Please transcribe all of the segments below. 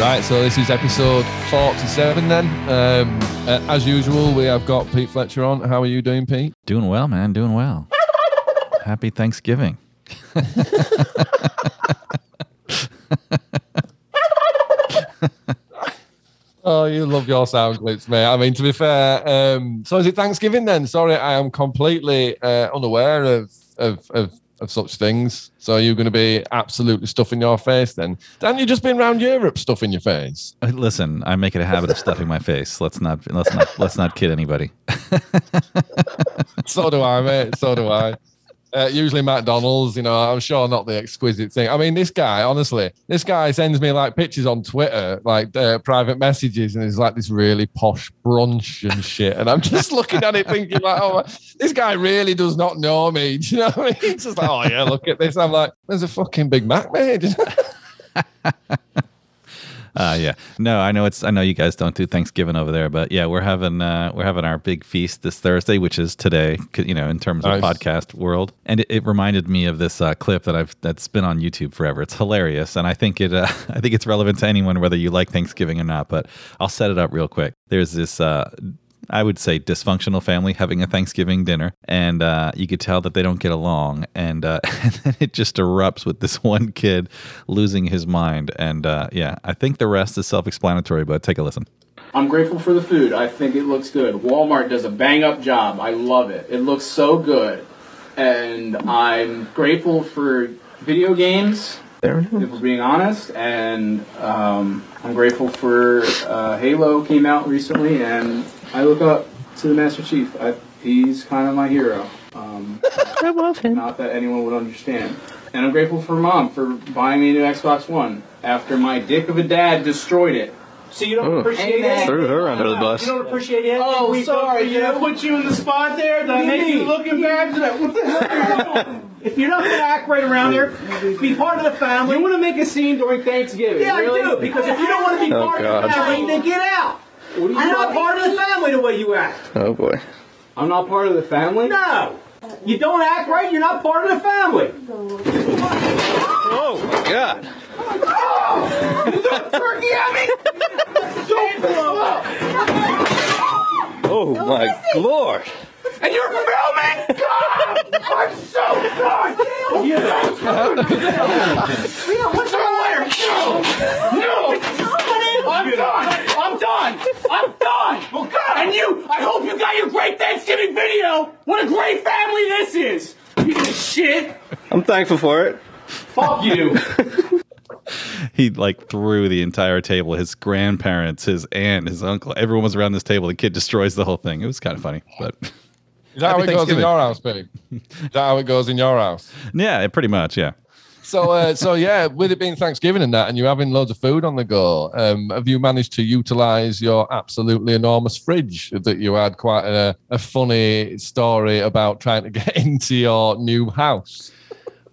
Right, so this is episode 47 then. Um, uh, as usual, we have got Pete Fletcher on. How are you doing, Pete? Doing well, man. Doing well. Happy Thanksgiving. Oh, you love your sound clips, mate. I mean, to be fair, um, so is it Thanksgiving then? Sorry, I am completely uh, unaware of, of, of, of such things. So you're going to be absolutely stuffing your face then? Dan, you've just been around Europe stuffing your face? Uh, Listen, I make it a habit of stuffing my face. Let's not let's not let's not kid anybody. so do I, mate. So do I. Uh, usually McDonald's, you know, I'm sure not the exquisite thing. I mean, this guy, honestly, this guy sends me like pictures on Twitter, like uh, private messages, and it's like this really posh brunch and shit. And I'm just looking at it thinking, like, oh, this guy really does not know me. Do you know what I mean? It's just like, oh, yeah, look at this. I'm like, there's a fucking Big Mac, mate. Uh, yeah, no, I know it's. I know you guys don't do Thanksgiving over there, but yeah, we're having uh, we're having our big feast this Thursday, which is today. You know, in terms of Nice. podcast world, and it, it reminded me of this uh, clip that I've that's been on YouTube forever. It's hilarious, and I think it uh, I think it's relevant to anyone whether you like Thanksgiving or not. But I'll set it up real quick. There's this. Uh, I would say dysfunctional family having a Thanksgiving dinner, and uh, you could tell that they don't get along, and uh, and then it just erupts with this one kid losing his mind, and uh, yeah, I think the rest is self-explanatory, but take a listen. I'm grateful for the food. I think it looks good. Walmart does a bang up job. I love it. It looks so good. And I'm grateful for video games, if we're being honest. And um, I'm grateful for uh, Halo came out recently, and I look up to the Master Chief. I, he's kind of my hero. Um, I love him. not that anyone would understand. And I'm grateful for mom for buying me a new Xbox One after my dick of a dad destroyed it. So you don't appreciate it? Threw her under the bus. You don't appreciate it? Oh, We sorry. both- Did I put you in the spot there? Did I What do you make you look embarrassed? What the hell are you doing? If you're not going to act right around here, be part of the family. You want to make a scene during Thanksgiving? yeah, really? I do. Because if you don't want to be Oh, part God. of the family, then get out. What are you You're not part of the family the way you act. Oh boy. I'm not part of the family. No. You don't act right, you're not part of the family. Oh my god. Turkey at me? don't blow up. Oh my lord. And you're filming? God, I'm so done. Yeah. What's wrong with No. No. I'm done. I'm done. I'm done. Well, God. And you, I hope you got your great Thanksgiving video. What a great family this is. Piece of shit. I'm thankful for it. Fuck you. He like threw the entire table. His grandparents, his aunt, his uncle, everyone was around this table. The kid destroys the whole thing. It was kind of funny, but Is that how it goes in your house, Pete? Is that how it goes in your house? yeah, pretty much, yeah. So, uh, so yeah, with it being Thanksgiving and that, and you having loads of food on the go, um, have you managed to utilize your absolutely enormous fridge that you had? Quite a, a funny story about trying to get into your new house.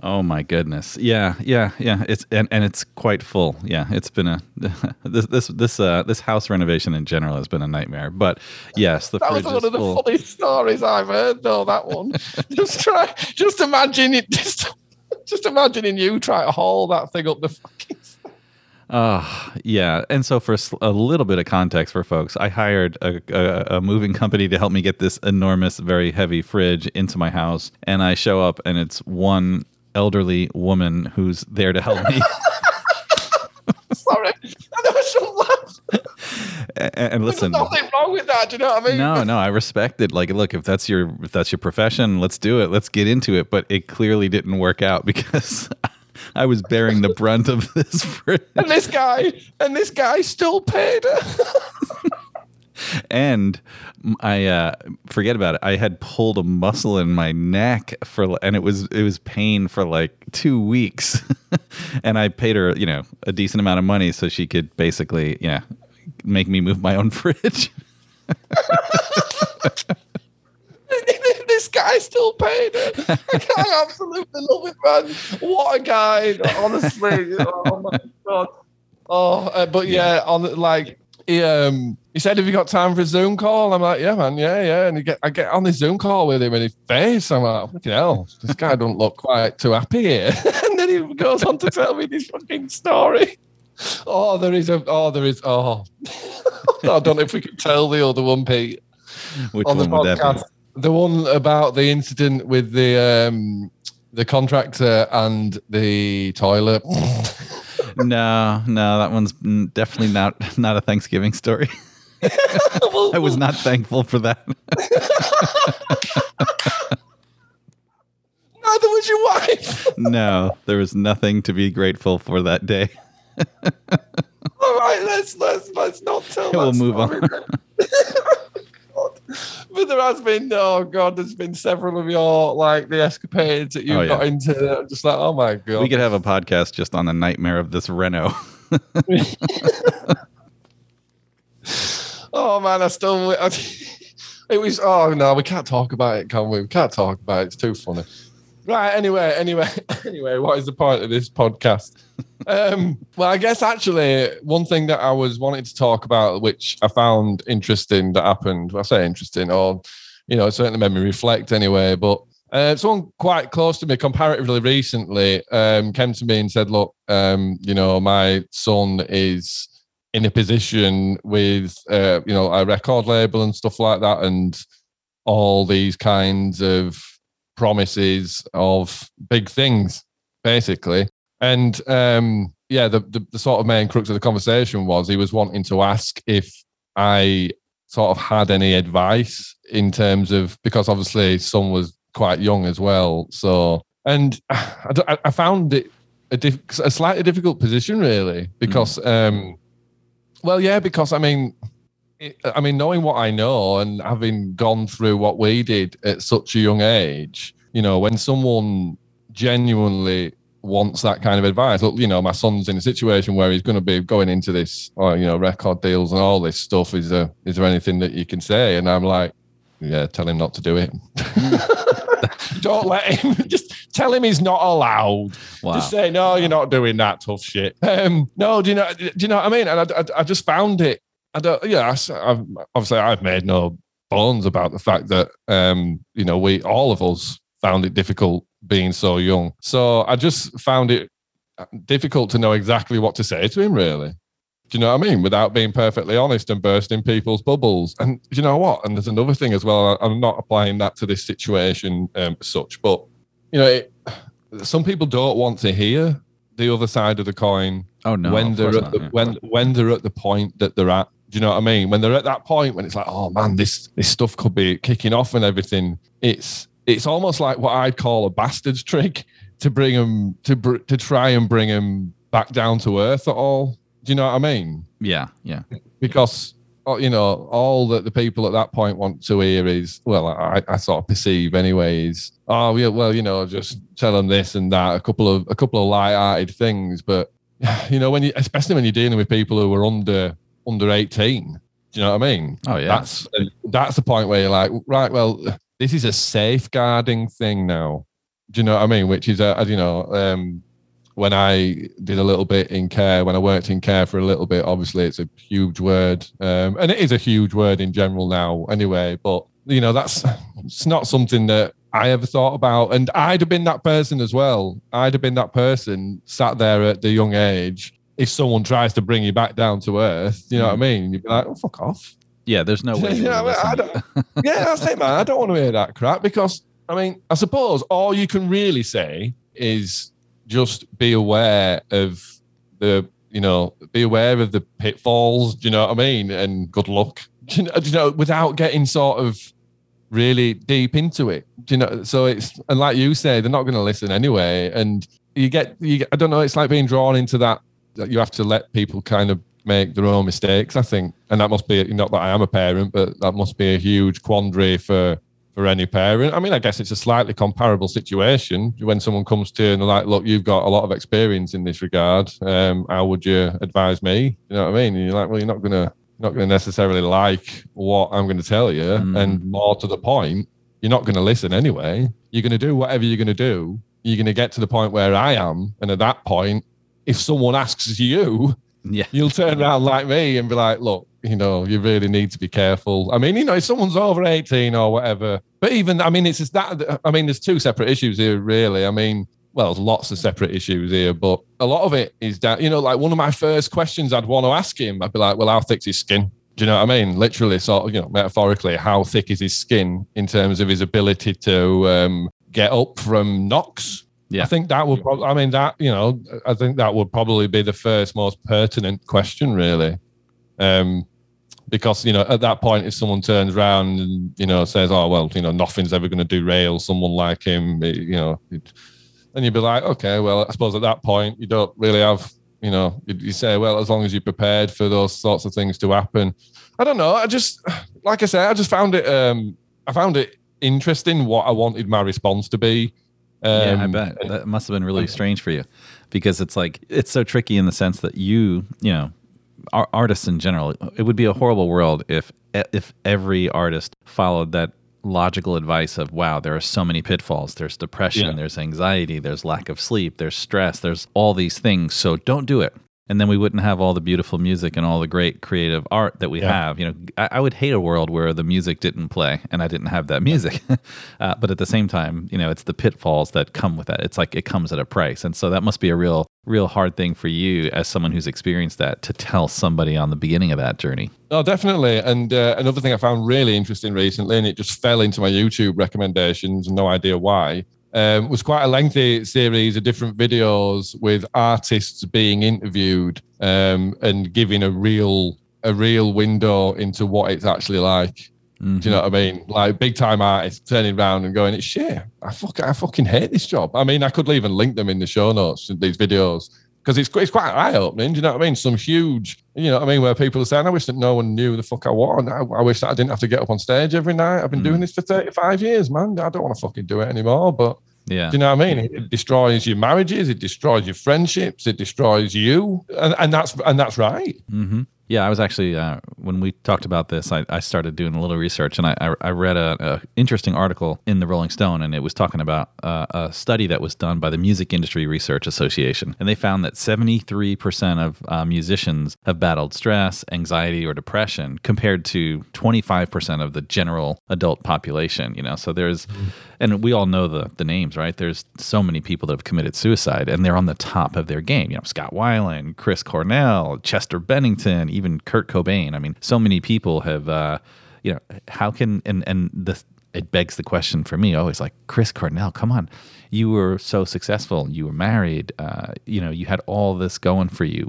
Oh my goodness. Yeah, yeah, yeah. It's and, and it's quite full. Yeah, it's been a this this this uh this house renovation in general has been a nightmare. But yes, the That was fridge one is of the full. funniest stories I've heard, though. That one. just try, just imagine it. Just, just imagining you try to haul that thing up the fucking. Oh, yeah. And so, for a little bit of context for folks, I hired a, a, a moving company to help me get this enormous, very heavy fridge into my house. And I show up, and it's one elderly woman who's there to help me. Sorry, I laugh. And, and There's listen, nothing wrong with that. You know what I mean? no, no, I respect it. Like, look, if that's your if that's your profession, let's do it. Let's get into it. But it clearly didn't work out because I was bearing the brunt of this fridge. And this guy, and this guy still paid her. and I uh, forget about it. I had pulled a muscle in my neck for, and it was it was pain for like two weeks, and I paid her, you know, a decent amount of money so she could basically, yeah, make me move my own fridge. this guy still paid her. I absolutely love it, man. What a guy, honestly. oh my god. Oh, uh, but yeah, on like he um he said, "Have you got time for a Zoom call?" I'm like, "Yeah, man, yeah, yeah." And he get I get on the Zoom call with him, and his face, I'm like, "Fucking hell, this guy don't look quite too happy here." and then he goes on to tell me this fucking story. Oh, there is a. Oh, there is. Oh, I don't know if we can tell the other one, Pete, Which on the one would podcast. The one about the incident with the um the contractor and the toilet. No, no, that one's definitely not not a Thanksgiving story. I was not thankful for that. Neither was your wife. No, there was nothing to be grateful for that day. All right, let's let's let's not tell. We'll move on. story then. God. But there has been, oh god, there's been several of your like the escapades that you've Oh, yeah. got into. I'm Just like, oh my god, We could have a podcast just on the nightmare of this reno. Oh man, I still. I, it was. Oh no, we can't talk about it, can we? We can't talk about it. It's too funny. Right. Anyway. Anyway. Anyway. What is the point of this podcast? um. Well, I guess actually one thing that I was wanting to talk about, which I found interesting, that happened. Well, I say interesting, or you know, it certainly made me reflect. Anyway, but. Uh, someone quite close to me, comparatively recently, um, came to me and said, "Look, um, you know, my son is in a position with uh, you know a record label and stuff like that and all these kinds of promises of big things basically. And um yeah the, the the sort of main crux of the conversation was he was wanting to ask if i sort of had any advice in terms of because obviously son was quite young as well so and I found it a, diff- a slightly difficult position really because um well, yeah, because I mean, I mean, knowing what I know and having gone through what we did at such a young age, you know, when someone genuinely wants that kind of advice, look, you know, my son's in a situation where he's going to be going into this, or you know, record deals and all this stuff. Is there is there anything that you can say? And I'm like, yeah, tell him not to do it. Don't let him. Just tell him he's not allowed. Wow. Just say no, you're not doing that tough shit. Um, no, do you know? Do you know what I mean? And I, I, I just found it. I don't. Yeah, I, I've, obviously, I've made no bones about the fact that um, you know, we all of us found it difficult being so young. So I just found it uh, difficult to know exactly what to say to him. Really. Do you know what I mean? Without being perfectly honest and bursting people's bubbles. And do you know what? And there's another thing as well. I'm not applying that to this situation um, as such, but you know, it, some people don't want to hear the other side of the coin Oh no, when they're at not, the, yeah. when when they're at the point that they're at. Do you know what I mean? When they're at that point when it's like, oh man, this this stuff could be kicking off and everything. It's it's almost like what I'd call a bastard's trick to bring them to br- to try and bring them back down to earth at all. Do you know what I mean? yeah, yeah. because uh, you know all that the people at that point want to hear is well I, I sort of perceive anyway is oh yeah well you know just tell them this and that a couple of a couple of light-hearted things but you know when you especially when you're dealing with people who are under under 18 do you know what I mean Oh yeah. that's that's the point where you're like right well this is a safeguarding thing now do you know what I mean which is a, you know um when I did a little bit in care, when I worked in care for a little bit, obviously it's a huge word, um, and it is a huge word in general now, anyway. But you know, that's it's not something that I ever thought about, and I'd have been that person as well. I'd have been that person sat there at the young age. If someone tries to bring you back down to earth, you know what I hmm. mean? You'd be like, "Oh, fuck off." yeah, there's no way. You know, I listen. don't- yeah, that's it, man. I don't want to hear that crap because I mean, I suppose all you can really say is just be aware of the, you know, be aware of the pitfalls. Do you know what I mean? And good luck. Do you know, do you know without getting sort of really deep into it. Do you know? So it's and like you say, they're not going to listen anyway. And you get, you get, I don't know. It's like being drawn into that. That you have to let people kind of make their own mistakes. I think, and that must be not that I am a parent, but that must be a huge quandary for for any parent. I mean, I guess it's a slightly comparable situation when someone comes to you and they're like, "Look, you've got a lot of experience in this regard. Um, how would you advise me?" You know what I mean? And you're like, "Well, you're not gonna." Not going to necessarily like what I'm going to tell you, Mhm. and more to the point, you're not going to listen anyway. You're going to do whatever you're going to do. You're going to get to the point where I am, and at that point, if someone asks you, Yeah. you'll turn around like me and be like, look, you know, you really need to be careful. I mean, you know, if someone's over 18 or whatever, but even, I mean, it's just that, I mean, there's two separate issues here, really. I mean, well, there's lots of separate issues here, but a lot of it is that, you know, like one of my first questions I'd want to ask him, I'd be like, well, how thick's his skin? Do you know what I mean? Literally, sort of, you know, metaphorically, how thick is his skin in terms of his ability to um, get up from knocks? Yeah. I think that would probably, I mean, that, you know, I think that would probably be the first most pertinent question, really. Um, because, you know, at that point, if someone turns around and, you know, says, oh, well, you know, nothing's ever going to derail someone like him, it- you know, it, then you'd be like, okay, well, I suppose at that point, you don't really have, you know, you, you say, well, as long as you're prepared for those sorts of things to happen. I don't know. I just, like I said, I just found it, um, I found it interesting what I wanted my response to be. Um, yeah, I bet that must have been really strange for you, because it's like it's so tricky in the sense that you, you know, ar- artists in general. It would be a horrible world if if every artist followed that logical advice of wow there are so many pitfalls there's depression Yeah. there's anxiety there's lack of sleep there's stress there's all these things so don't do it and then we wouldn't have all the beautiful music and all the great creative art that we Yeah. have. You know I, I would hate a world where the music didn't play and i didn't have that music. Uh, but at the same time you know it's the pitfalls that come with that. It's like it comes at a price. And so that must be a real real hard thing for you as someone who's experienced that to tell somebody on the beginning of that journey. Oh, definitely. And uh, another thing I found really interesting recently, and it just fell into my YouTube recommendations, no idea why, um, was quite a lengthy series of different videos with artists being interviewed um, and giving a real a real window into what it's actually like. Do you know what I mean? Like big time artists turning around and going, "It's shit. I fuck, I fucking hate this job." I mean, I could even link them in the show notes these videos because it's it's quite eye opening. Do you know what I mean? Some huge, you know what I mean, where people are saying, "I wish that no one knew the fuck I was. I, I wish that I didn't have to get up on stage every night. I've been doing this for thirty five years, man. I don't want to fucking do it anymore." But yeah do you know what I mean? It, it destroys your marriages, it destroys your friendships, it destroys you, and, and that's and that's right. hmm Yeah, I was actually uh, when we talked about this, I, I started doing a little research, and I, I, I read a, a interesting article in the Rolling Stone, and it was talking about uh, a study that was done by the Music Industry Research Association, and they found that seventy three percent of uh, musicians have battled stress, anxiety, or depression, compared to twenty five percent of the general adult population. You know, so there's, and we all know the the names, right? There's so many people that have committed suicide, and they're on the top of their game. You know, Scott Weiland, Chris Cornell, Chester Bennington, even Kurt Cobain. I mean, so many people have, uh, you know, how can and and the it begs the question for me always like Chris Cornell, come on, you were so successful, you were married, uh, you know, you had all this going for you.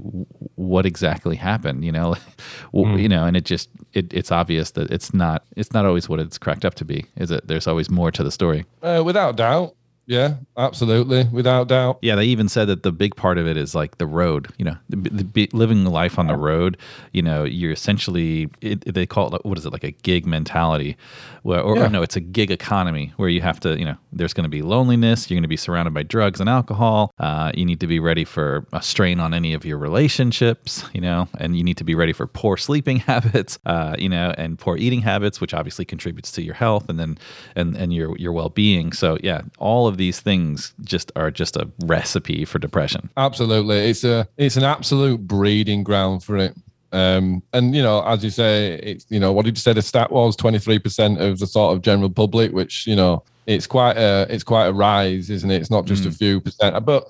What exactly happened? You know, W- you know, and it just it, it's obvious that it's not it's not always what it's cracked up to be, is it? There's always more to the story. Uh, without doubt, yeah, absolutely, without doubt. Yeah, they even said that the big part of it is like the road. You know, the, the, living life on the road. You know, you're essentially it, they call it what is it like a gig mentality, where or, Yeah. or no, it's a gig economy where you have to. You know, there's going to be loneliness. You're going to be surrounded by drugs and alcohol. Uh, you need to be ready for a strain on any of your relationships. You know, and you need to be ready for poor sleeping habits. Uh, you know, and poor eating habits, which obviously contributes to your health and then and and your your well being. So yeah, all of these things just are just a recipe for depression. Absolutely, it's a it's an absolute breeding ground for it. Um, and you know, as you say, it's you know what did you say the stat was twenty three percent of the sort of general public, which you know it's quite a it's quite a rise, isn't it? It's not just a few percent, but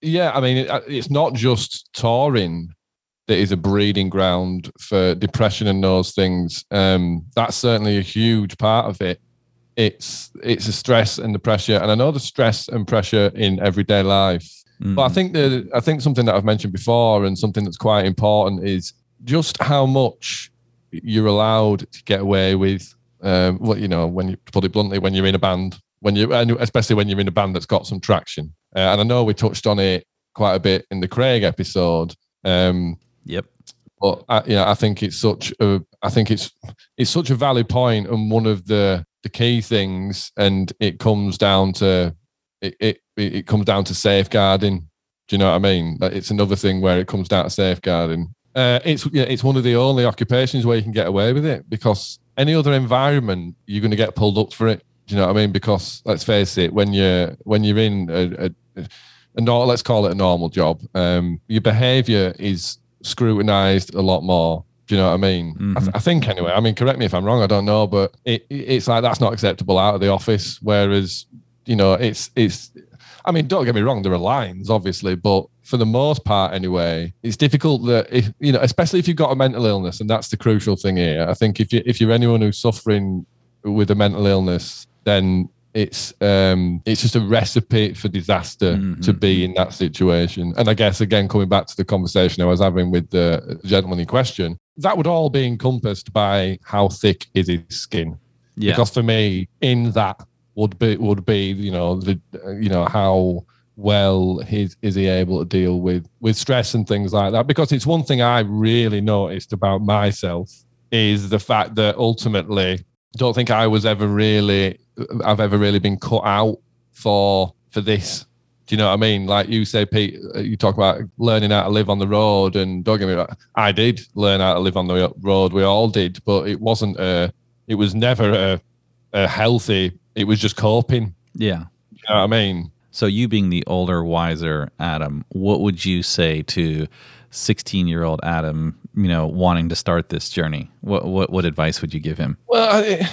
yeah, I mean, it, it's not just touring that is a breeding ground for depression and those things. Um, that's certainly a huge part of it. It's it's the stress and the pressure, and I know the stress and pressure in everyday life. But I think that I think something that I've mentioned before, and something that's quite important, is just how much you're allowed to get away with. Um, what you know, when you to put it bluntly, when you're in a band, when you and especially when you're in a band that's got some traction. Uh, and I know we touched on it quite a bit in the Craig episode. Um, Yep. but I, you know, I think it's such a, I think it's, it's such a valid point and one of the the key things, and it comes down to, it it, it comes down to safeguarding. Do you know what I mean? It's another thing where it comes down to safeguarding. Uh, it's yeah, it's one of the only occupations where you can get away with it because any other environment you're going to get pulled up for it. Do you know what I mean? Because let's face it, when you're when you're in a, a, a nor- let's call it a normal job, um, your behaviour is scrutinised a lot more. Do you know what I mean? I, th- I think anyway. I mean, correct me if I'm wrong. I don't know, but it, it- it's like that's not acceptable out of the office. Whereas, you know, it's it's. I mean, don't get me wrong, there are lines, obviously, but for the most part, anyway, it's difficult that if you know, especially if you've got a mental illness, and that's the crucial thing here. I think if you if you're anyone who's suffering with a mental illness, then it's um it's just a recipe for disaster to be in that situation. And I guess again, coming back to the conversation I was having with the gentleman in question, that would all be encompassed by how thick is his skin. Yeah. Because for me, in that would be would be you know the you know how well his is he able to deal with with stress and things like that because it's one thing i really noticed about myself is the fact that ultimately I don't think i was ever really i've ever really been cut out for for this do you know what i mean like you say pete uh, you talk about learning how to live on the road and don't get me wrong i did learn how to live on the road we all did but it wasn't a it was never a, a healthy it was just coping yeah. you know what i mean So you being the older, wiser Adam, what would you say to 16 year old Adam, you know, wanting to start this journey? What, what, what advice would you give him? Well, I,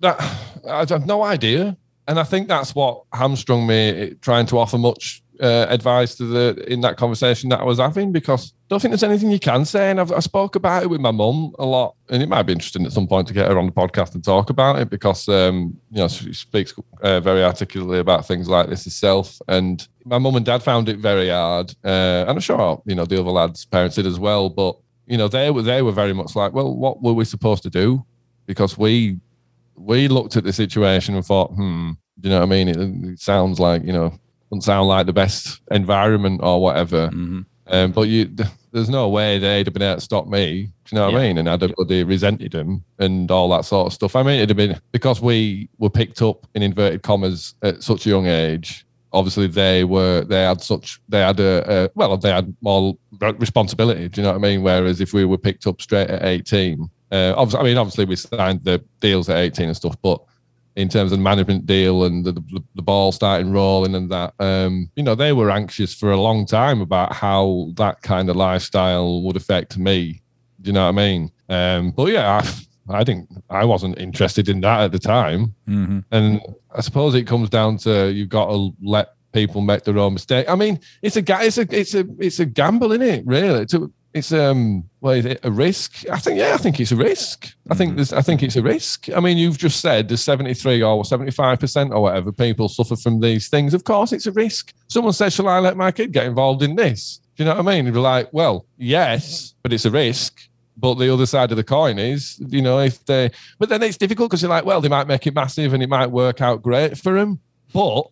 that I have no idea, and I think that's what hamstrung me trying to offer much uh, advice to the in that conversation that I was having because I don't think there's anything you can say. And I've, I spoke about it with my mum a lot, and it might be interesting at some point to get her on the podcast and talk about it because um, you know she speaks uh, very articulately about things like this herself. And my mum and dad found it very hard, uh, and I'm sure you know the other lads' parents did as well. But you know they were they were very much like, well, what were we supposed to do? Because we we looked at the situation and thought, hmm, do you know what I mean? It, it sounds like, you know, doesn't sound like the best environment or whatever. Mhm. Um, but you, there's no way they'd have been able to stop me. Do you know what Yeah. I mean? And I'd have bloody resented them and all that sort of stuff. I mean, it'd have been because we were picked up in inverted commas at such a young age. Obviously, they were they had such they had a, a well they had more responsibility. Do you know what I mean? Whereas if we were picked up straight at 18, uh, obviously, I mean, obviously we signed the deals at 18 and stuff, but in terms of the management deal and the, the, the ball starting rolling and that, um, you know, they were anxious for a long time about how that kind of lifestyle would affect me. Do you know what I mean? Um, but yeah, I, I think I wasn't interested in that at the time. Mhm. And I suppose it comes down to you've got to let people make their own mistake. I mean, it's a it's a it's a it's a gamble, isn't it? Really, a, it's um well, is it a risk? I think yeah, I think it's a risk. I think there's I think it's a risk. I mean, you've just said there's 73 or 75 percent or whatever people suffer from these things. Of course, it's a risk. Someone says, "Shall I let my kid get involved in this?" Do you know what I mean? You'd be like, "Well, yes, but it's a risk." But the other side of the coin is, you know, if they, but then it's difficult because you're like, well, they might make it massive and it might work out great for them. But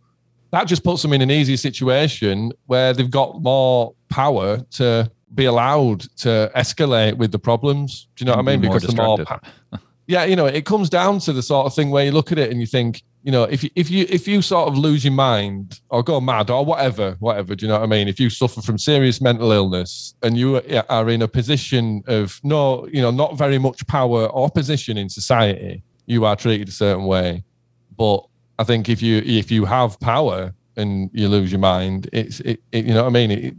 that just puts them in an easy situation where they've got more power to be allowed to escalate with the problems. Do you know what I mean? Be Because the more, yeah, you know, it comes down to the sort of thing where you look at it and you think, you know, if you, if you if you sort of lose your mind or go mad or whatever, whatever, do you know what I mean? If you suffer from serious mental illness and you are in a position of no, you know, not very much power or position in society, you are treated a certain way. But I think if you if you have power and you lose your mind, it's it, it you know what I mean. It,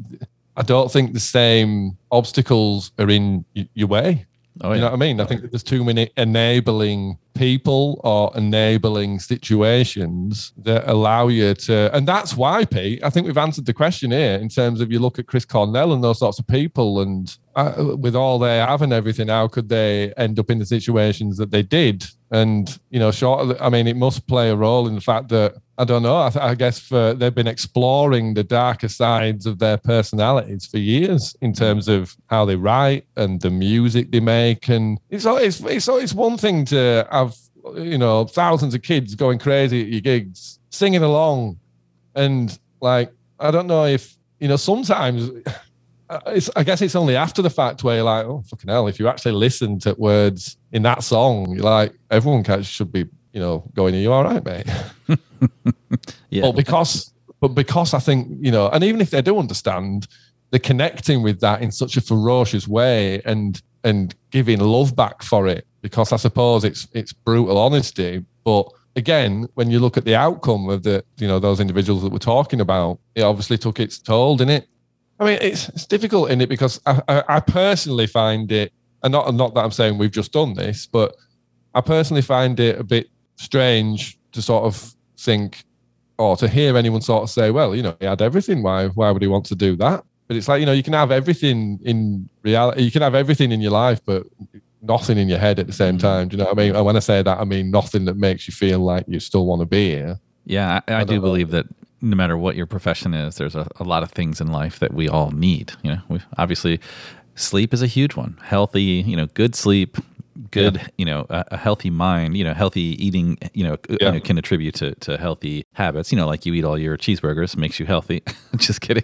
I don't think the same obstacles are in y- your way. Oh, You know what I mean? I think that there's too many enabling people or enabling situations that allow you to, and that's why, Pete. I think we've answered the question here in terms of you look at Chris Cornell and those sorts of people, and uh, with all they have and everything, how could they end up in the situations that they did? And you know, short. I mean, it must play a role in the fact that I don't know. I, th- I guess for they've been exploring the darker sides of their personalities for years in terms of how they write and the music they make. And it's always it's always one thing to have you know thousands of kids going crazy at your gigs, singing along, and like I don't know if you know sometimes. Uh, It's, I guess it's only after the fact where you're like, oh fucking hell! If you actually listen to words in that song, you're like, everyone should be, you know, going, "Are you all right, mate?" Yeah. But because, but because I think you know, and even if they do understand, they're connecting with that in such a ferocious way and and giving love back for it. Because I suppose it's it's brutal honesty, but again, when you look at the outcome of the you know those individuals that we're talking about, it obviously took its toll, didn't it? I mean, it's it's difficult in it because I, I, I personally find it, and not not that I'm saying we've just done this, but I personally find it a bit strange to sort of think, or to hear anyone sort of say, well, you know, he had everything. Why, why would he want to do that? But it's like, you know, you can have everything in reality, you can have everything in your life, but nothing in your head at the same Mm. time. Do you know what I mean? And when I say that, I mean nothing that makes you feel like you still want to be here. Yeah, I, I, don't do know. believe that no matter what your profession is, there's a, a lot of things in life that we all need. You know, we, obviously, sleep is a huge one. Healthy, you know, good sleep, good, you know, a, a healthy mind. You know, healthy eating. You know, Yeah. you know, can attribute to to healthy habits. You know, like you eat all your cheeseburgers makes you healthy. Just kidding.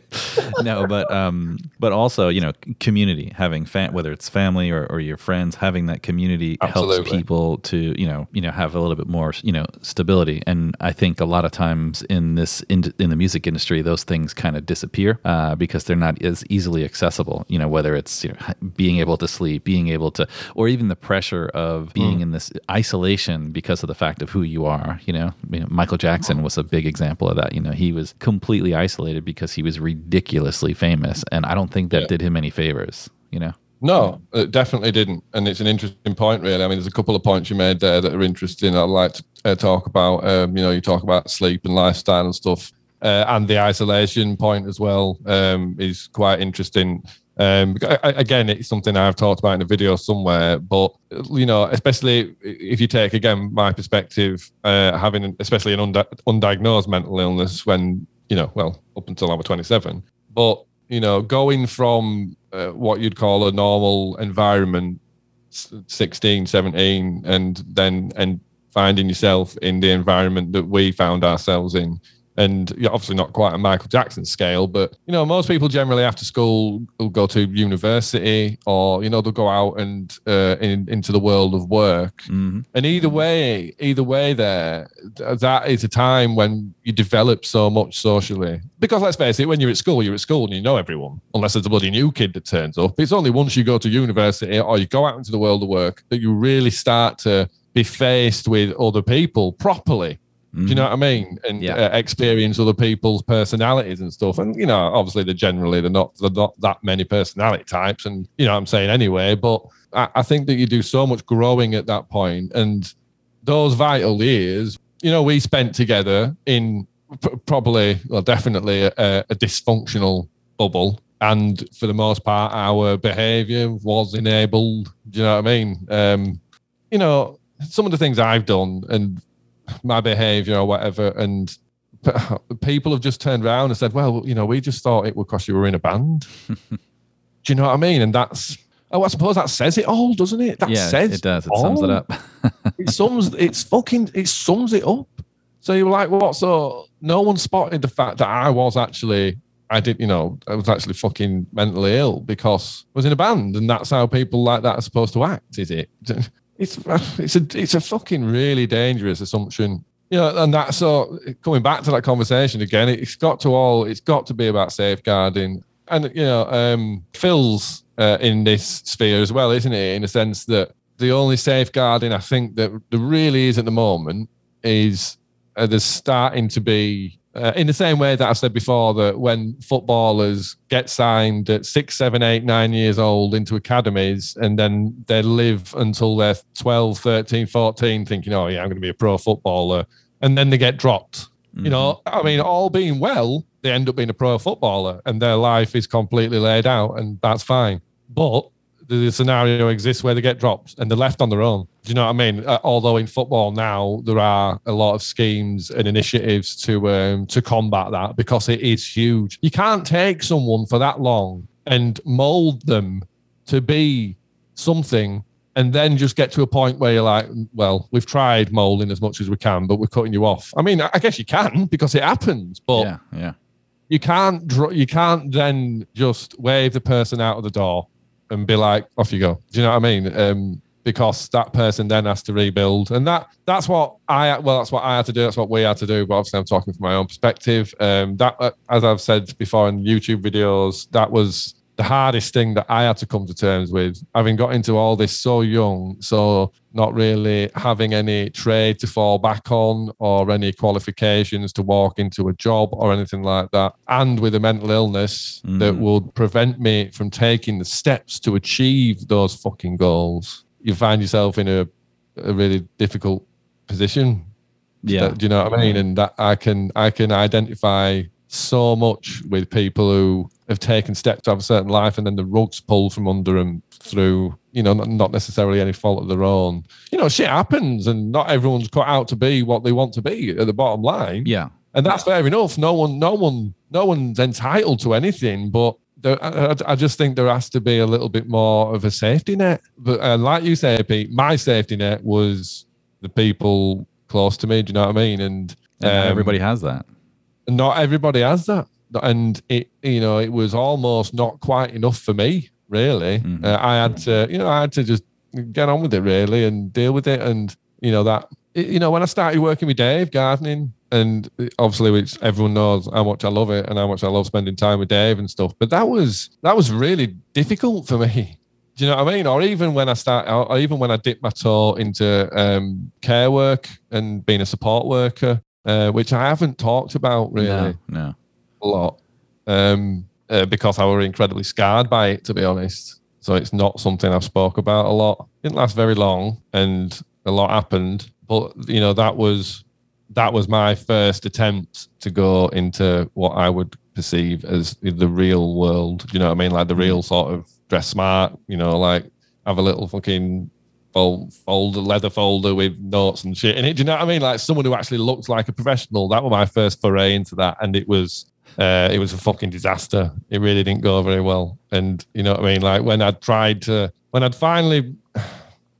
no, but um, but also you know, community having fam- whether it's family or, or your friends having that community helps people to you know you know have a little bit more you know stability and i think a lot of times in this in, in the music industry those things kind of disappear uh, because they're not as easily accessible you know whether it's you know being able to sleep being able to or even the pressure of being in this isolation because of the fact of who you are you know, I mean, michael jackson was a big example of that you know he was completely isolated because he was ridiculously famous and i don't think that Yeah. did him any favors you know No, it definitely didn't. And it's an interesting point, really. I mean, there's a couple of points you made there that are interesting. I'd like to uh, talk about. Um, you know, you talk about sleep and lifestyle and stuff, uh, and the isolation point as well um, is quite interesting. Um, again, it's something I've talked about in a video somewhere, but you know, especially if you take again my perspective, uh, having especially an undi- undiagnosed mental illness when you know, well, up until I was 27, but you know, going from uh, what you'd call a normal environment, s- 16, 17, and then and finding yourself in the environment that we found ourselves in. And yeah, obviously not quite a Michael Jackson scale, but you know, most people generally after school will go to university or you know they'll go out and uh, in, into the world of work. hmm And either way, either way, there, that is a time when you develop so much socially. Because let's face it, when you're at school, you're at school and you know everyone, unless there's a bloody new kid that turns up. It's only once you go to university or you go out into the world of work that you really start to be faced with other people properly. Do you know what I mean? And Yeah. uh, experience other people's personalities and stuff. And you know, obviously, they're generally they're not they're not that many personality types. And you know, what I'm saying anyway. But I, I think that you do so much growing at that point, and those vital years. You know, we spent together in p- probably, well, definitely a, a dysfunctional bubble. And for the most part, our behavior was enabled. Do you know what I mean? Um, you know, some of the things I've done and my behavior or whatever, and people have just turned around and said, "Well, you know, we just thought it would because you were in a band." Do you know what I mean? And that's oh, I suppose that says it all, doesn't it? That yeah says it does it sums it up It sums. It's fucking. It sums it up. So you were like, what? So no one spotted the fact that I was actually. I did, you know, I was actually fucking mentally ill because I was in a band, and that's how people like that are supposed to act. Is it? It's it's a it's a fucking really dangerous assumption. You know, and that's so coming back to that conversation again. It's got to all. It's got to be about safeguarding, and you know, um, Phil's uh, in this sphere as well, isn't it? In the sense that the only safeguarding I think that there really is at the moment is uh, there's starting to be uh, in the same way that I've said before that when footballers get signed at six, seven, eight, nine years old into academies and then they live until they're 12, 13, 14 thinking, oh, yeah, I'm going to be a pro footballer. And then they get dropped. You know, I mean, all being well, they end up being a pro footballer and their life is completely laid out and that's fine. But the scenario exists where they get dropped and they're left on their own. Do you know what I mean? Uh, although in football now there are a lot of schemes and initiatives to um, to combat that because it is huge. You can't take someone for that long and mold them to be something and then just get to a point where you're like, well, we've tried molding as much as we can, but we're cutting you off. I mean, I guess you can because it happens, but yeah yeah you can't you can't then just wave the person out of the door and be like off you go. Do you know what i mean? Um because that person then has to rebuild. And that that's what i well that's what i had to do. That's what we had to do. But obviously i'm talking from my own perspective. Um that uh, as i've said before in youtube videos that was the hardest thing that I had to come to terms with, having got into all this so young, so not really having any trade to fall back on or any qualifications to walk into a job or anything like that, and with a mental illness that mm. would prevent me from taking the steps to achieve those fucking goals, you find yourself in a, a really difficult position. Yeah. Do you know what I mean? And that I can I can identify so much with people who have taken steps to have a certain life and then the rug's pulled from under them through, you know, not, not necessarily any fault of their own. You know, shit happens and not everyone's cut out to be what they want to be at the bottom line. Yeah. And that's fair enough. No one, no one, no one's entitled to anything, but there, I, I just think there has to be a little bit more of a safety net. But uh, like you say, Pete, my safety net was the people close to me. Do you know what I mean? And And um, everybody has that. Not everybody has that and it you know it was almost not quite enough for me really Mhm. uh, i had to you know i had to just get on with it really and deal with it and you know that you know when i started working with dave gardening and obviously which everyone knows how much i love it and how much i love spending time with dave and stuff but that was that was really difficult for me do you know what I mean? Or even when I start, or even when I dip my toe into um, care work and being a support worker, uh, which I haven't talked about really No, no. a lot um, uh, because I were incredibly scarred by it, to be honest. So it's not something I've spoke about a lot. It Didn't last very long, and a lot happened. But you know that was that was my first attempt to go into what I would perceive as the real world. You know what I mean? Like the real sort of dress smart. You know, like have a little fucking fold, folder, leather folder with notes and shit in it. Do you know what I mean? Like someone who actually looked like a professional. That was my first foray into that, and it was uh, it was a fucking disaster. It really didn't go very well. And you know what I mean? Like when I tried to, when I'd finally,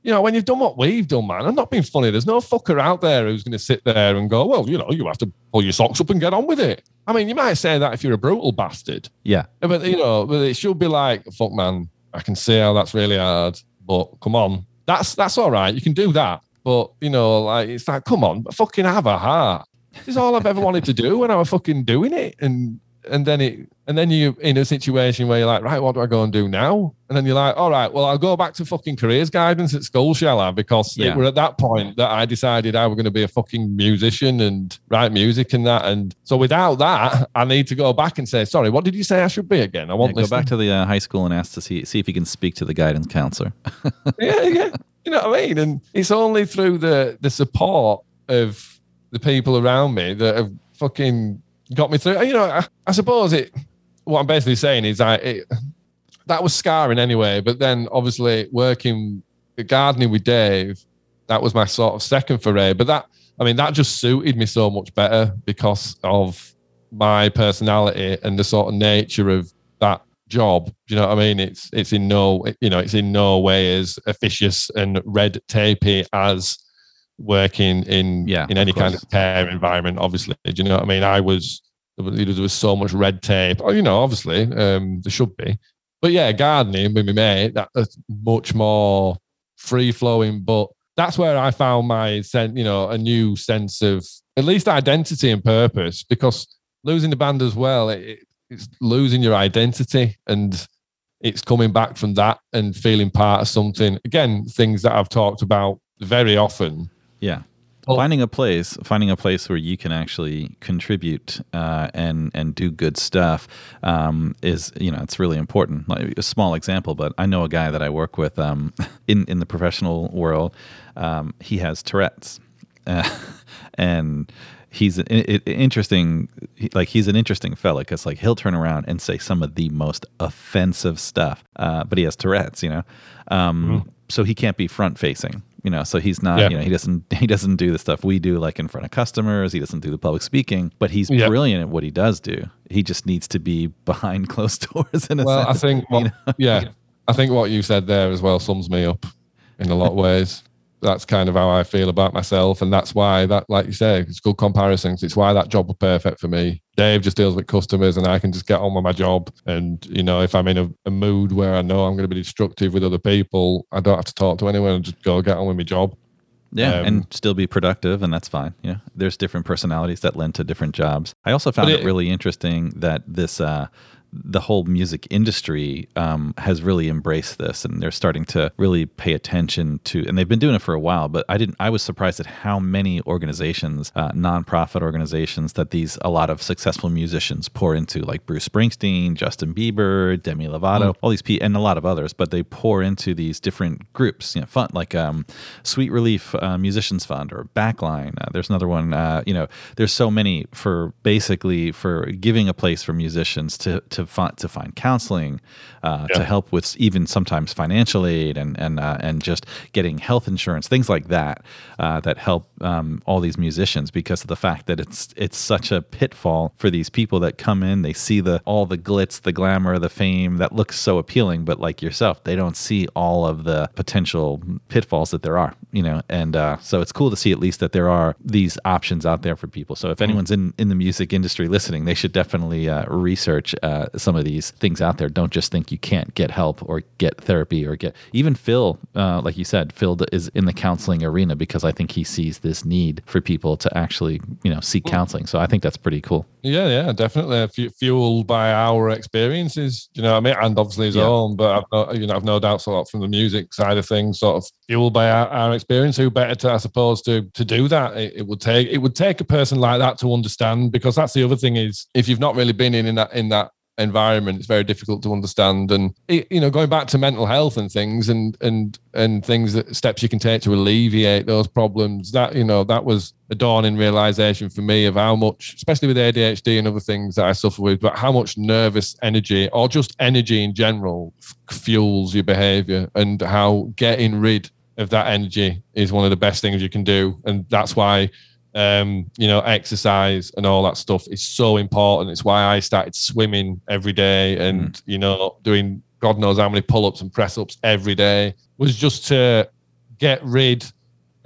you know, when you've done what we've done, man, I'm not being funny. There's no fucker out there who's going to sit there and go, well, you know, you have to pull your socks up and get on with it. I mean, you might say that if you're a brutal bastard, Yeah. but you know, but it should be like, fuck, man, I can see how that's really hard, but come on, that's that's all right. You can do that, but you know, like it's like, come on, fucking have a heart. This is all I've ever wanted to do when I was fucking doing it, and and then it and then you in a situation where you're like, right, what do I go and do now? And then you're like, all right, well, I'll go back to fucking careers guidance at school, shall I? Because Yeah. it were at that point that I decided I was going to be a fucking musician and write music and that. And so without that, I need to go back and say, sorry, what did you say I should be again? I Yeah, want go back to the uh, high school and ask to see see if you can speak to the guidance counselor. yeah, yeah. You know what I mean? And it's only through the the support of the people around me that have fucking got me through. You know, I, I suppose it. What I'm basically saying is, I it, that was scarring anyway. But then, obviously, working gardening with Dave, that was my sort of second foray. But that, I mean, that just suited me so much better because of my personality and the sort of nature of that job. Do you know what I mean? It's it's in no you know it's in no way as officious and red tapey as working in Yeah, in any kind of care environment. Obviously, do you know what I mean? I was there was, so much red tape. Oh, you know, obviously um, there should be, but yeah, gardening with my mate that- that's much more free flowing. But that's where I found my sense, you know, a new sense of at least identity and purpose because losing the band as well, it- it's losing your identity and it's coming back from that and feeling part of something. Again, things that I've talked about very often. Yeah. Well- finding a place, finding a place where you can actually contribute uh, and and do good stuff um, is you know it's really important. Like a small example, but I know a guy that I work with um, in in the professional world. Um, he has Tourette's, uh, and he's an interesting. Like he's an interesting fella because like he'll turn around and say some of the most offensive stuff, uh, but he has Tourette's, you know, um, so he can't be front facing you know so he's not Yeah. you know he doesn't he doesn't do the stuff we do like in front of customers he doesn't do the public speaking but he's Yeah. brilliant at what he does do he just needs to be behind closed doors in a Well, I think, what, you know? yeah, I think what you said there as well sums me up in a lot of ways. That's kind of how I feel about myself, and that's why that, like you say, it's good comparisons. It's why that job was perfect for me. Dave just deals with customers, and I can just get on with my job. And you know, if I'm in a, a mood where I know I'm going to be destructive with other people, I don't have to talk to anyone and just go get on with my job. yeah um, and still be productive and that's fine you know there's different personalities that lend to different jobs i also found it, it- really interesting that this uh the whole music industry um, has really embraced this, and they're starting to really pay attention to. And they've been doing it for a while, but I didn't. I was surprised at how many organizations, uh, nonprofit organizations, that these a lot of successful musicians pour into, like Bruce Springsteen, Justin Bieber, Demi Lovato, all these people, and a lot of others. But they pour into these different groups, you know, fun like um, Sweet Relief uh, Musicians Fund or Backline. Uh, there's another one. Uh, you know, there's so many for basically for giving a place for musicians to to find to find counseling, uh, to help with even sometimes financial aid and and uh, and just getting health insurance, things like that, uh, that help um, all these musicians because of the fact that it's it's such a pitfall for these people that come in, they see the all the glitz, the glamour, the fame that looks so appealing, but like yourself, they don't see all of the potential pitfalls that there are, you know, and uh, so it's cool to see at least that there are these options out there for people. So if anyone's in in the music industry listening, they should definitely uh, research uh, some of these things out there. Don't just think you can't get help or get therapy or get even Phil, uh, like you said, Phil is in the counseling arena because I think he sees this need for people to actually you know seek counseling. So I think that's pretty cool. Yeah, yeah, definitely. Fu- Fueled by our experiences, you know what I mean? And obviously his Yeah. own, but I've no, you know, I've no doubts a lot from the music side of things, sort of fueled by our, our experience. Who better to, I suppose, to to do that? It, it would take it would take a person like that to understand because that's the other thing is if you've not really been in, in that in that environment it's very difficult to understand. And you know going back to mental health and things and and and things that steps you can take to alleviate those problems that you know that was a dawning realization for me of how much especially with ADHD and other things that I suffer with but how much nervous energy or just energy in general fuels your behavior and how getting rid of that energy is one of the best things you can do. And that's why um, you know, exercise and all that stuff is so important. It's why I started swimming every day and, you know, doing God knows how many pull ups and press ups every day was just to get rid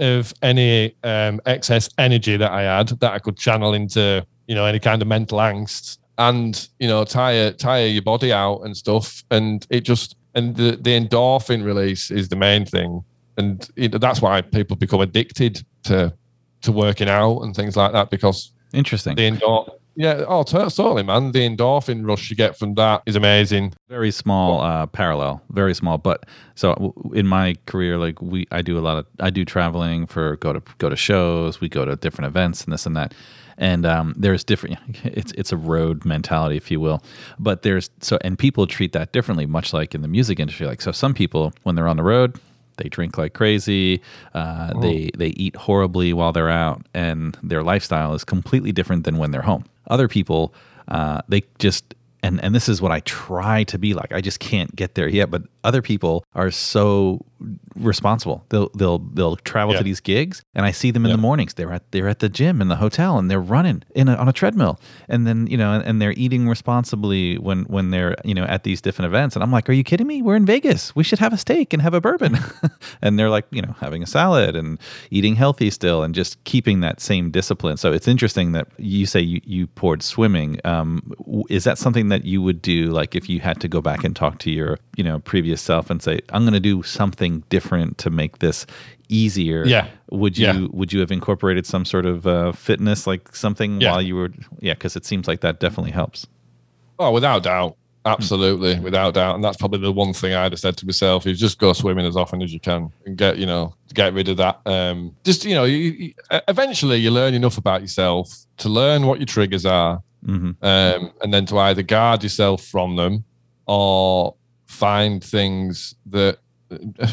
of any um, excess energy that I had that I could channel into, you know, any kind of mental angst and, you know, tire, tire your body out and stuff. And it just, and the, the endorphin release is the main thing. And it, that's why people become addicted to to working out and things like that because Interesting. the endor yeah oh t- totally man the endorphin rush you get from that is amazing very small uh, parallel very small but so in my career like we i do a lot of i do traveling for go to go to shows we go to different events and this and that and um, there's different it's it's a road mentality if you will but there's so and people treat that differently much like in the music industry like so some people when they're on the road they drink like crazy uh, they they eat horribly while they're out and their lifestyle is completely different than when they're home other people uh, they just and and this is what I try to be like. I just can't get there yet. But other people are so responsible. They'll they'll they'll travel Yeah. to these gigs, and I see them in Yeah. the mornings. They're at they're at the gym in the hotel, and they're running in a, on a treadmill, and then you know, and, and they're eating responsibly when when they're you know at these different events. And I'm like, are you kidding me? We're in Vegas. We should have a steak and have a bourbon. and they're like, you know, having a salad and eating healthy still, and just keeping that same discipline. So it's interesting that you say you you poured swimming. Um, is that something that you would do, like if you had to go back and talk to your you know previous self and say, I'm going to do something different to make this easier? Yeah. Would you Yeah. would you have incorporated some sort of uh, fitness, like something Yeah. while you were? Yeah, because it seems like that definitely helps. oh without doubt absolutely without doubt and that's probably the one thing i'd have said to myself is just go swimming as often as you can and get you know get rid of that um just you know you, you, eventually you learn enough about yourself to learn what your triggers are hmm um, and then to either guard yourself from them or find things that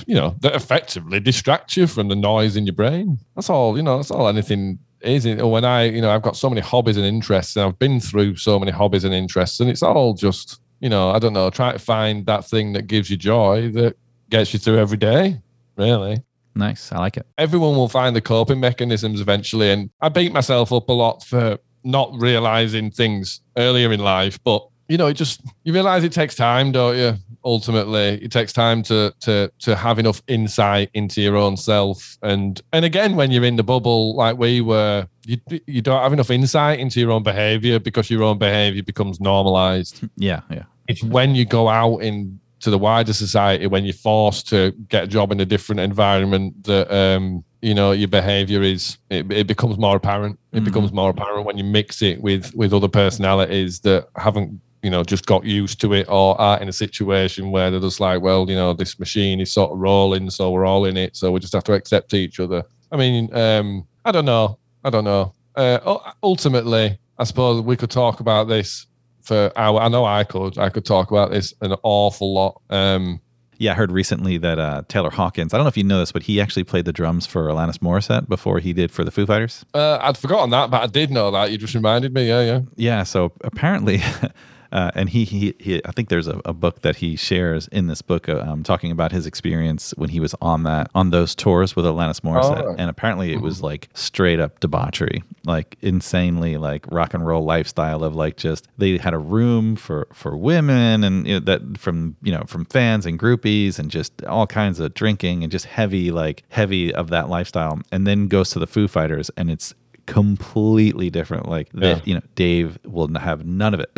you know that effectively distract you from the noise in your brain. That's all. You know, that's all anything is. When I, you know, I've got so many hobbies and interests, and I've been through so many hobbies and interests, and it's all just, you know, I don't know, try to find that thing that gives you joy that gets you through every day. Really Nice, I like it. everyone will find the coping mechanisms eventually. And I beat myself up a lot for not realizing things earlier in life. But you know, it just you realize it takes time, don't you? Ultimately, it takes time to to to have enough insight into your own self. And and again, when you're in the bubble like we were, you you don't have enough insight into your own behavior because your own behavior becomes normalized Yeah, yeah. it's when you go out in to the wider society when you're forced to get a job in a different environment that um you know your behavior is it, it becomes more apparent it Mhm. becomes more apparent when you mix it with with other personalities that haven't you know just got used to it or are in a situation where they're just like, well, you know, this machine is sort of rolling, so we're all in it, so we just have to accept each other. I mean, um, I don't know, I don't know. Uh, ultimately, I suppose we could talk about this for hour. I know I could. I could talk about this an awful lot. Um, Yeah, I heard recently that uh, Taylor Hawkins, I don't know if you know this, but he actually played the drums for Alanis Morissette before he did for the Foo Fighters. uh, I'd forgotten that, but I did know that. You just reminded me. Yeah, yeah. Yeah, so apparently, uh, and he, he, he, I think there's a, a book that he shares in this book, uh, um, talking about his experience when he was on that on those tours with Alanis Morissette, Oh. and apparently it was like straight up debauchery, like insanely like rock and roll lifestyle of like just they had a room for for women and you know, that from you know from fans and groupies and just all kinds of drinking and just heavy like heavy of that lifestyle, and then goes to the Foo Fighters and it's completely different. Like Yeah. that, you know, Dave will have none of it.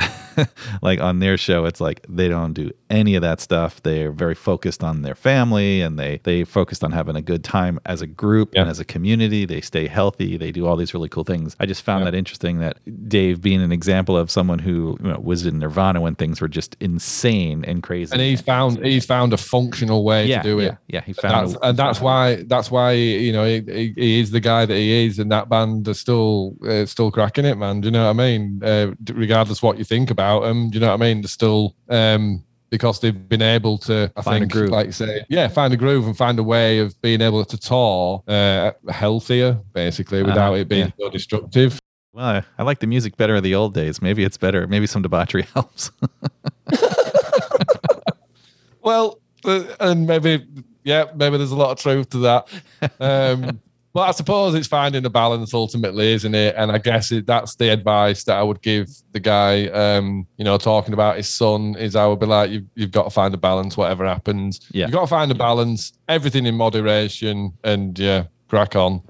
like on their show, it's like they don't do any of that stuff. They're very focused on their family and they they focused on having a good time as a group Yeah. and as a community. They stay healthy. They do all these really cool things. I just found that interesting that Dave being an example of someone who you know, was in Nirvana when things were just insane and crazy. And he found he found a functional way yeah, to do yeah, it. yeah. He found that's, and that's why that's why you know he, he, he is the guy that he is, and that band are still uh, still cracking it, man. Do you know what I mean? Uh, regardless what you think about them, do you know what I mean? They're still um, because they've been able to I Find a think, groove. like say, yeah, find a groove and find a way of being able to tour uh, healthier, basically, without Uh-huh, it being yeah. so destructive. well, I, I like the music better of the old days. Maybe it's better. Maybe some debauchery helps. Well, uh, and maybe, yeah, maybe there's a lot of truth to that. Um, but I suppose it's finding a balance ultimately, isn't it? And I guess it, that's the advice that I would give the guy, um, you know, talking about his son is I would be like, you've, you've got to find a balance, whatever happens. Yeah. You've got to find a balance, everything in moderation, and yeah, crack on.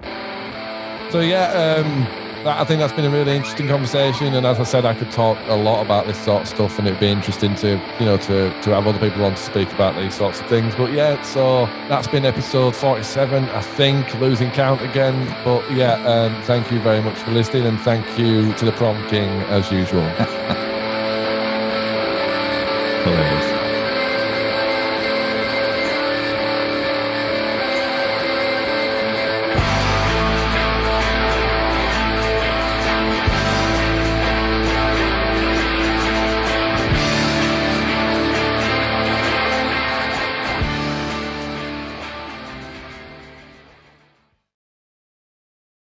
So, yeah, um, I think that's been a really interesting conversation. And as I said, I could talk a lot about this sort of stuff, and it'd be interesting to, you know, to to have other people on to speak about these sorts of things. But yeah, so that's been episode forty-seven, I think, losing count again. But yeah, um, thank you very much for listening, and thank you to the prom king as usual.